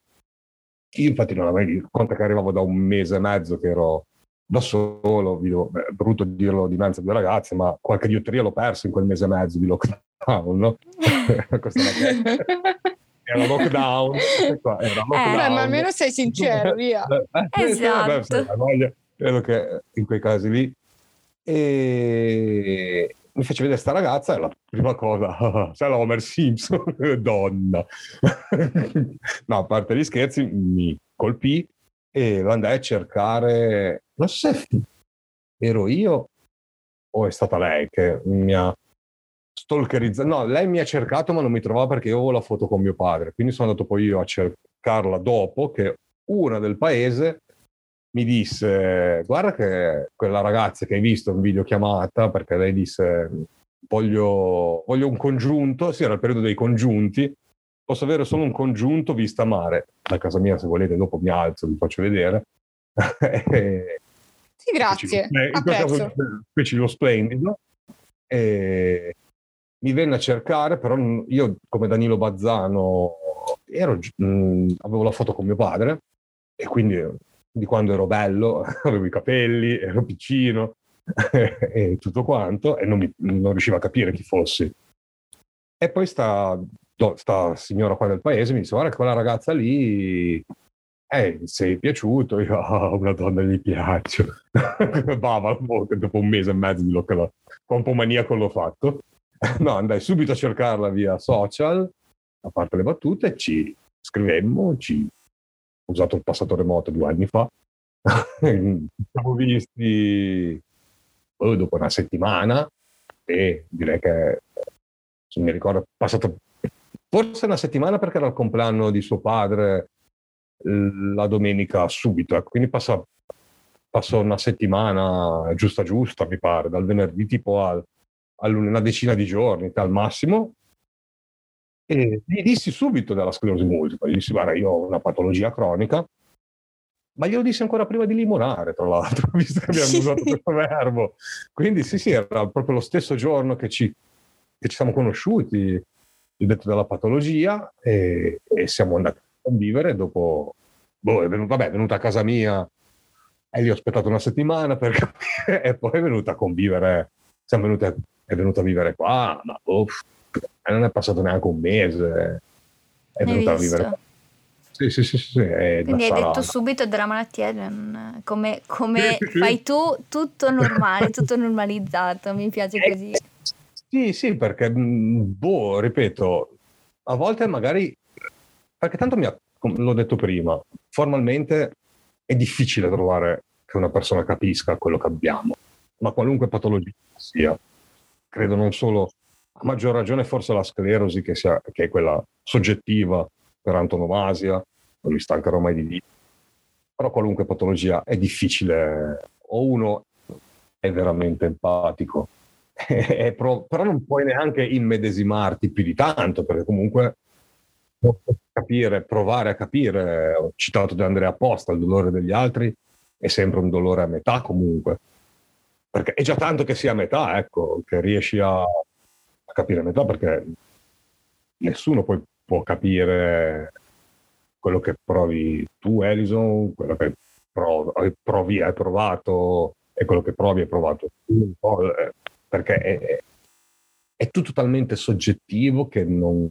Io infatti non l'avevo mai visto, conta che arrivavo da un mese e mezzo che ero da solo, devo- beh, è brutto dirlo dinanzi a due ragazze, ma qualche diotria l'ho perso in quel mese e mezzo di lockdown, no? Era lockdown, qua, era lockdown. Beh, ma almeno sei sincero, via. Eh, sì, sì, Esatto. voglia, credo che in quei casi lì. E mi fece vedere sta ragazza e la prima cosa, sai la Simpson, donna. no, a parte gli scherzi, mi colpì e lo andai a cercare, non so se ero io o è stata lei che mi ha stalkerizzato. No, lei mi ha cercato ma non mi trovava perché io avevo la foto con mio padre, quindi sono andato poi io a cercarla dopo che una del paese mi disse guarda che quella ragazza che hai visto in videochiamata perché lei disse voglio, voglio un congiunto, sì era il periodo dei congiunti, posso avere solo un congiunto vista mare, da casa mia se volete dopo mi alzo, vi faccio vedere. Sì, grazie, in quel caso feci lo splendido. E mi venne a cercare, però io come Danilo Bazzano ero, mh, avevo la foto con mio padre e quindi di quando ero bello, avevo i capelli, ero piccino e tutto quanto e non, mi- non riuscivo a capire chi fossi. E poi sta, sta signora qua del paese mi disse guarda quella ragazza lì eh, sei piaciuto? Io, ah, una donna gli piaccio. Bava, dopo un mese e mezzo di lockdown, un po' maniaco l'ho fatto. No, andai subito a cercarla via social, a parte le battute, ci scrivemmo, ci... usato il passato remoto due anni fa. Ci siamo visti oh, dopo una settimana e direi che, se mi ricordo, è passato forse una settimana perché era il compleanno di suo padre la domenica subito, ecco, quindi passa, passò una settimana giusta giusta, mi pare, dal venerdì tipo al, una decina di giorni al massimo. E gli dissi subito della sclerosi multipla, gli dissi guarda io ho una patologia cronica, ma glielo dissi ancora prima di limonare, tra l'altro, visto che abbiamo usato questo verbo. Quindi sì, sì, era proprio lo stesso giorno che ci, che ci siamo conosciuti, gli ho detto della patologia e, e siamo andati a convivere dopo, boh, è venuta, vabbè, è venuta a casa mia e lì ho aspettato una settimana per capire e poi è venuta a convivere, siamo venuti a- è venuta a vivere qua, ma uff, e non è passato neanche un mese, è Hai venuta a vivere. Sì, sì, sì, sì, Quindi hai detto subito della malattia, non- come, come fai tu, tutto normale, tutto normalizzato, mi piace così. Sì, sì, perché, mh, boh, ripeto, a volte magari, perché tanto mi ha, l'ho detto prima, formalmente è difficile trovare che una persona capisca quello che abbiamo, ma qualunque patologia sia. Credo non solo, a maggior ragione forse la sclerosi, che, sia, che è quella soggettiva per antonomasia, non mi stancherò mai di dire, però qualunque patologia è difficile, o uno è veramente empatico, però non puoi neanche immedesimarti più di tanto, perché comunque capire, provare a capire, ho citato di Andrea apposta, il dolore degli altri è sempre un dolore a metà comunque, perché è già tanto che sia a metà, ecco, che riesci a capire a metà, perché nessuno poi può capire quello che provi tu, Elison, quello che provi, provi hai provato e quello che provi hai provato tu, eh, perché è, è tutto talmente soggettivo che non,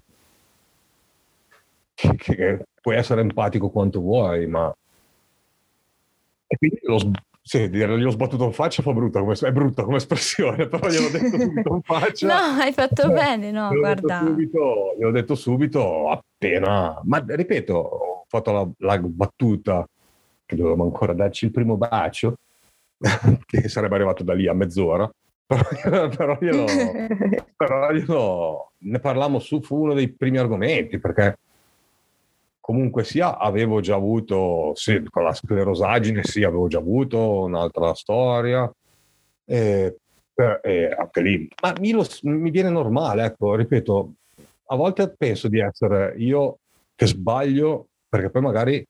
che, che puoi essere empatico quanto vuoi, ma... E quindi lo, sì, dire glielo sbattuto in faccia fa brutta come, è brutta come espressione, però gliel'ho detto subito in faccia. no, hai fatto bene, no, gliel'ho guarda. Detto subito, gliel'ho detto subito appena... Ma ripeto, ho fatto la, la battuta che dovevamo ancora darci il primo bacio, che sarebbe arrivato da lì a mezz'ora. Però, però, glielo, però glielo, ne parlammo su, fu uno dei primi argomenti, perché comunque sia avevo già avuto, sì, con la sclerosagine sì, avevo già avuto un'altra storia, e, e anche lì, ma mi, lo, mi, viene normale, ecco, ripeto, a volte penso di essere io che sbaglio, perché poi magari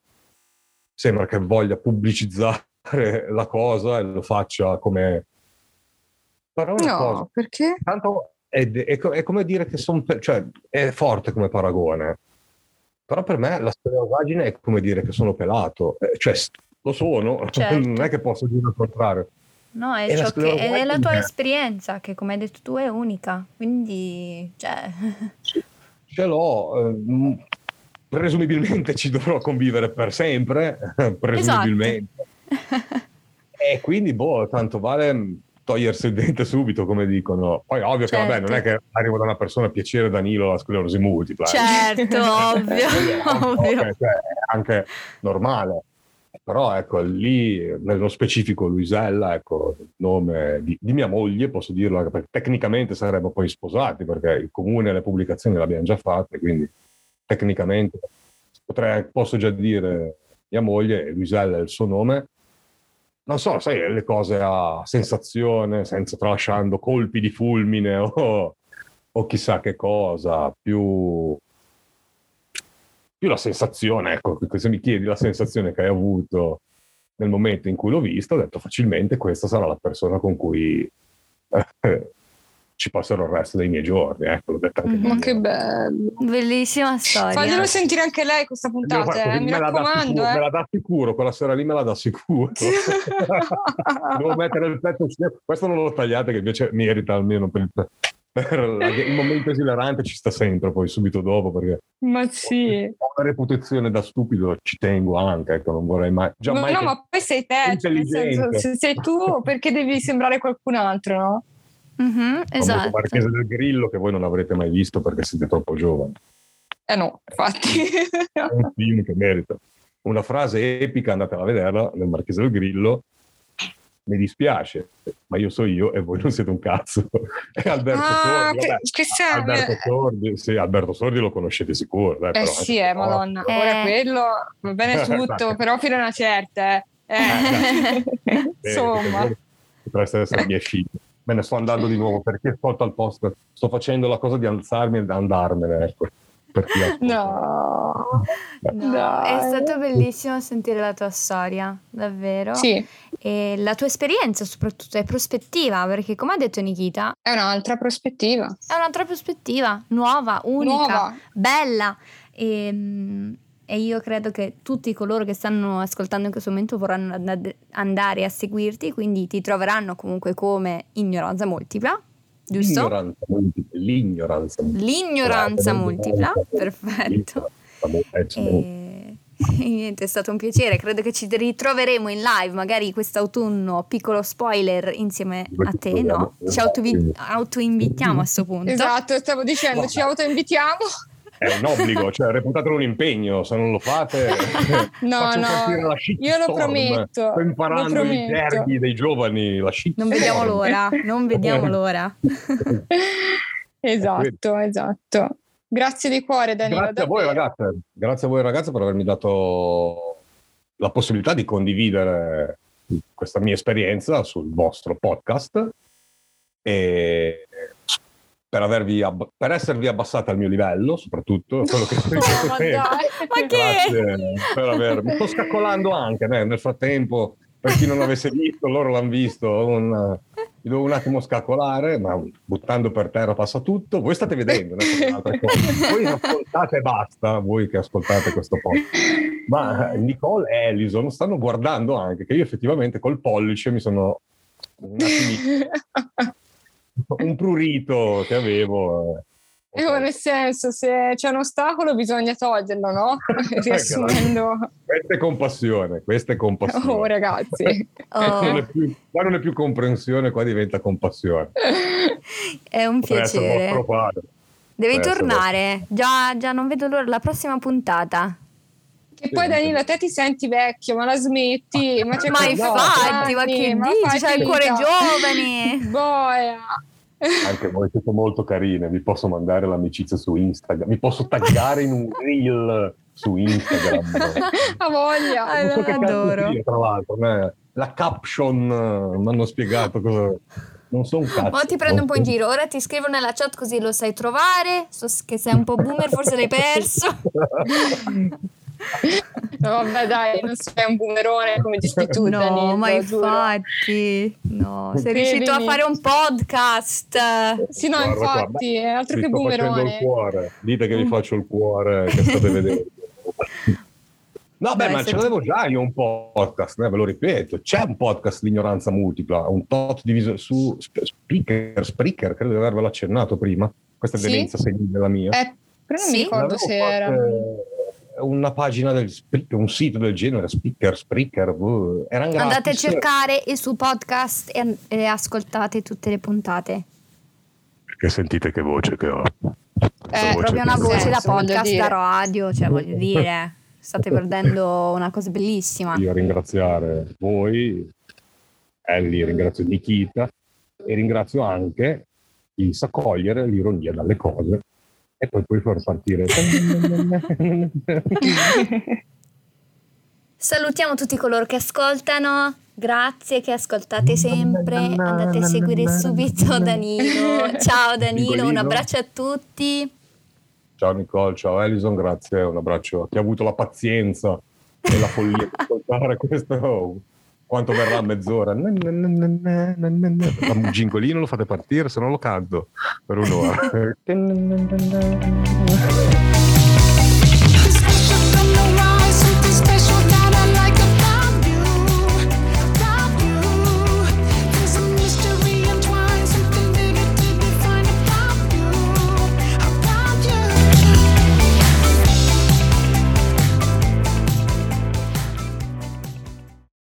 sembra che voglia pubblicizzare la cosa e lo faccia come... Però no, cosa, perché? Tanto è, è, è, come dire che sono... Cioè, è forte come paragone però per me la sclerosaggine è come dire che sono pelato, eh, cioè lo sono, certo. non è che posso dire il contrario. No, è, è, che, è la tua esperienza che come hai detto tu è unica, quindi cioè... Ce l'ho, eh, presumibilmente ci dovrò convivere per sempre, presumibilmente. Esatto. e quindi, boh, tanto vale togliersi il dente subito, come dicono. Poi ovvio certo. che vabbè, non è certo. che arrivo da una persona a piacere Danilo la sclerosi multipla. Eh. Certo, ovvio, ovvio. Okay, cioè, è anche normale. Però ecco, lì nello specifico Luisella, ecco, il nome di, di, mia moglie, posso dirlo, perché tecnicamente saremmo poi sposati, perché il comune e le pubblicazioni le abbiamo già fatte, quindi tecnicamente potrei, posso già dire mia moglie, Luisella è il suo nome, non so, sai, le cose a sensazione, senza tralasciando colpi di fulmine o, o chissà che cosa, più, più la sensazione, ecco, se mi chiedi la sensazione che hai avuto nel momento in cui l'ho vista, ho detto facilmente questa sarà la persona con cui eh, ci passerò il resto dei miei giorni. Ecco, l'ho detto anche Ma che bello! Bellissima storia. Faglielo sentire anche lei questa puntata, eh, mi raccomando. Sicuro, eh. Me la dà sicuro, quella sera lì me la dà sicuro. Devo mettere il petto Questo non lo tagliate, che invece merita almeno per il il momento esilarante ci sta sempre poi subito dopo perché ma sì ho una reputazione da stupido ci tengo anche ecco non vorrei mai già no, mai no ma poi sei te cioè, nel senso, se sei tu perché devi sembrare qualcun altro no? Mm-hmm, esatto. Marchese del Grillo che voi non avrete mai visto perché siete troppo giovani. Eh no, infatti. È un film che merita. Una frase epica, andatela a vederla, nel Marchese del Grillo. Mi dispiace, ma io so io e voi non siete un cazzo. E Alberto ah, Sordi. Vabbè, questa... Alberto Sordi, sì, Alberto Sordi lo conoscete sicuro. Dai, eh però, sì, eh, madonna. Eh. Ora quello va bene tutto, però fino a una certa. Eh. eh. Insomma. Potreste essere miei figli me ne sto andando di nuovo perché sto al posto, sto facendo la cosa di alzarmi e andarmene, ecco. No. no, è stato bellissimo sentire la tua storia, davvero. Sì. E la tua esperienza soprattutto è prospettiva, perché come ha detto Nikita... È un'altra prospettiva. È un'altra prospettiva, nuova, unica, nuova. bella. E, ehm, e io credo che tutti coloro che stanno ascoltando in questo momento vorranno andare a seguirti, quindi ti troveranno comunque come ignoranza multipla, giusto? L'ignoranza multipla. L'ignoranza multipla, l'ignoranza multipla perfetto. E... Niente, è stato un piacere, credo che ci ritroveremo in live, magari quest'autunno, piccolo spoiler insieme a te, no? Ci autoinvitiamo a questo punto. Esatto, stavo dicendo, ci autoinvitiamo. È un obbligo, cioè reputatelo un impegno, se non lo fate no, no, io lo prometto. Sto imparando prometto. i gerghi dei giovani, la Non vediamo l'ora, non vediamo l'ora. esatto, esatto. Grazie di cuore Danilo. Grazie davvero. a voi ragazze, grazie a voi ragazze per avermi dato la possibilità di condividere questa mia esperienza sul vostro podcast e per, avervi ab- per esservi abbassata al mio livello, soprattutto quello che sto dicendo ma, ma che? per avermi. Sto scaccolando anche né? nel frattempo. Per chi non l'avesse visto, loro l'hanno visto. Un, mi devo un attimo scaccolare, ma buttando per terra passa tutto. Voi state vedendo altre cose. Voi ascoltate e basta, voi che ascoltate questo podcast. Ma Nicole e Ellison stanno guardando anche che io effettivamente col pollice mi sono un attimino un prurito che avevo. Eh, okay. nel senso, se c'è un ostacolo bisogna toglierlo, no? Riassumendo. Questa è compassione, questa è compassione. Oh, ragazzi. Oh. Non più, qua non è più comprensione, qua diventa compassione. È un Potrei piacere. Devi Potrei tornare, già, già non vedo l'ora, la prossima puntata. Che poi Danilo, te ti senti vecchio, ma la smetti. Ma, ma infatti, ma che ma dici? C'hai il cuore giovane. Boia. Anche voi siete molto carine, vi posso mandare l'amicizia su Instagram, mi posso taggare in un reel su Instagram. A voglia, ah, so adoro. Dire, tra l'altro, eh. la caption eh, mi hanno spiegato cosa... Non so un cazzo. Ma ti prendo un po' in giro, ora ti scrivo nella chat così lo sai trovare, so che sei un po' boomer, forse l'hai perso. No, vabbè, dai, non sei un boomerone come dici tu. No, Danilo, ma infatti, no, sei riuscito a fare un podcast. Sì, no, guarda, infatti, è altro che boomerone. il cuore. Dite che vi mm. faccio il cuore che state vedendo. No, beh, ma ce l'avevo già io un podcast, eh, ve lo ripeto. C'è un podcast di ignoranza multipla, un tot diviso su Speaker, Spreaker, credo di avervelo accennato prima. Questa è sì? demenza senile la mia. Eh, però non sì? mi ricordo se era una pagina del un sito del genere, Speaker, Spreaker, uh, Andate a cercare il suo podcast e, e, ascoltate tutte le puntate. Perché sentite che voce che ho. È proprio una voce da podcast, da radio, cioè voglio dire, state perdendo una cosa bellissima. Io ringraziare voi, Ellie, ringrazio Nikita e ringrazio anche chi sa cogliere l'ironia dalle cose e poi puoi far partire. Salutiamo tutti coloro che ascoltano, grazie che ascoltate sempre, andate a seguire subito Danilo. Ciao Danilo, un abbraccio a tutti. Ciao Nicole, ciao Elison, grazie, un abbraccio. A chi ha avuto la pazienza e la follia di ascoltare questo quanto verrà mezz'ora? Un gingolino lo fate partire, se no lo canto per un'ora.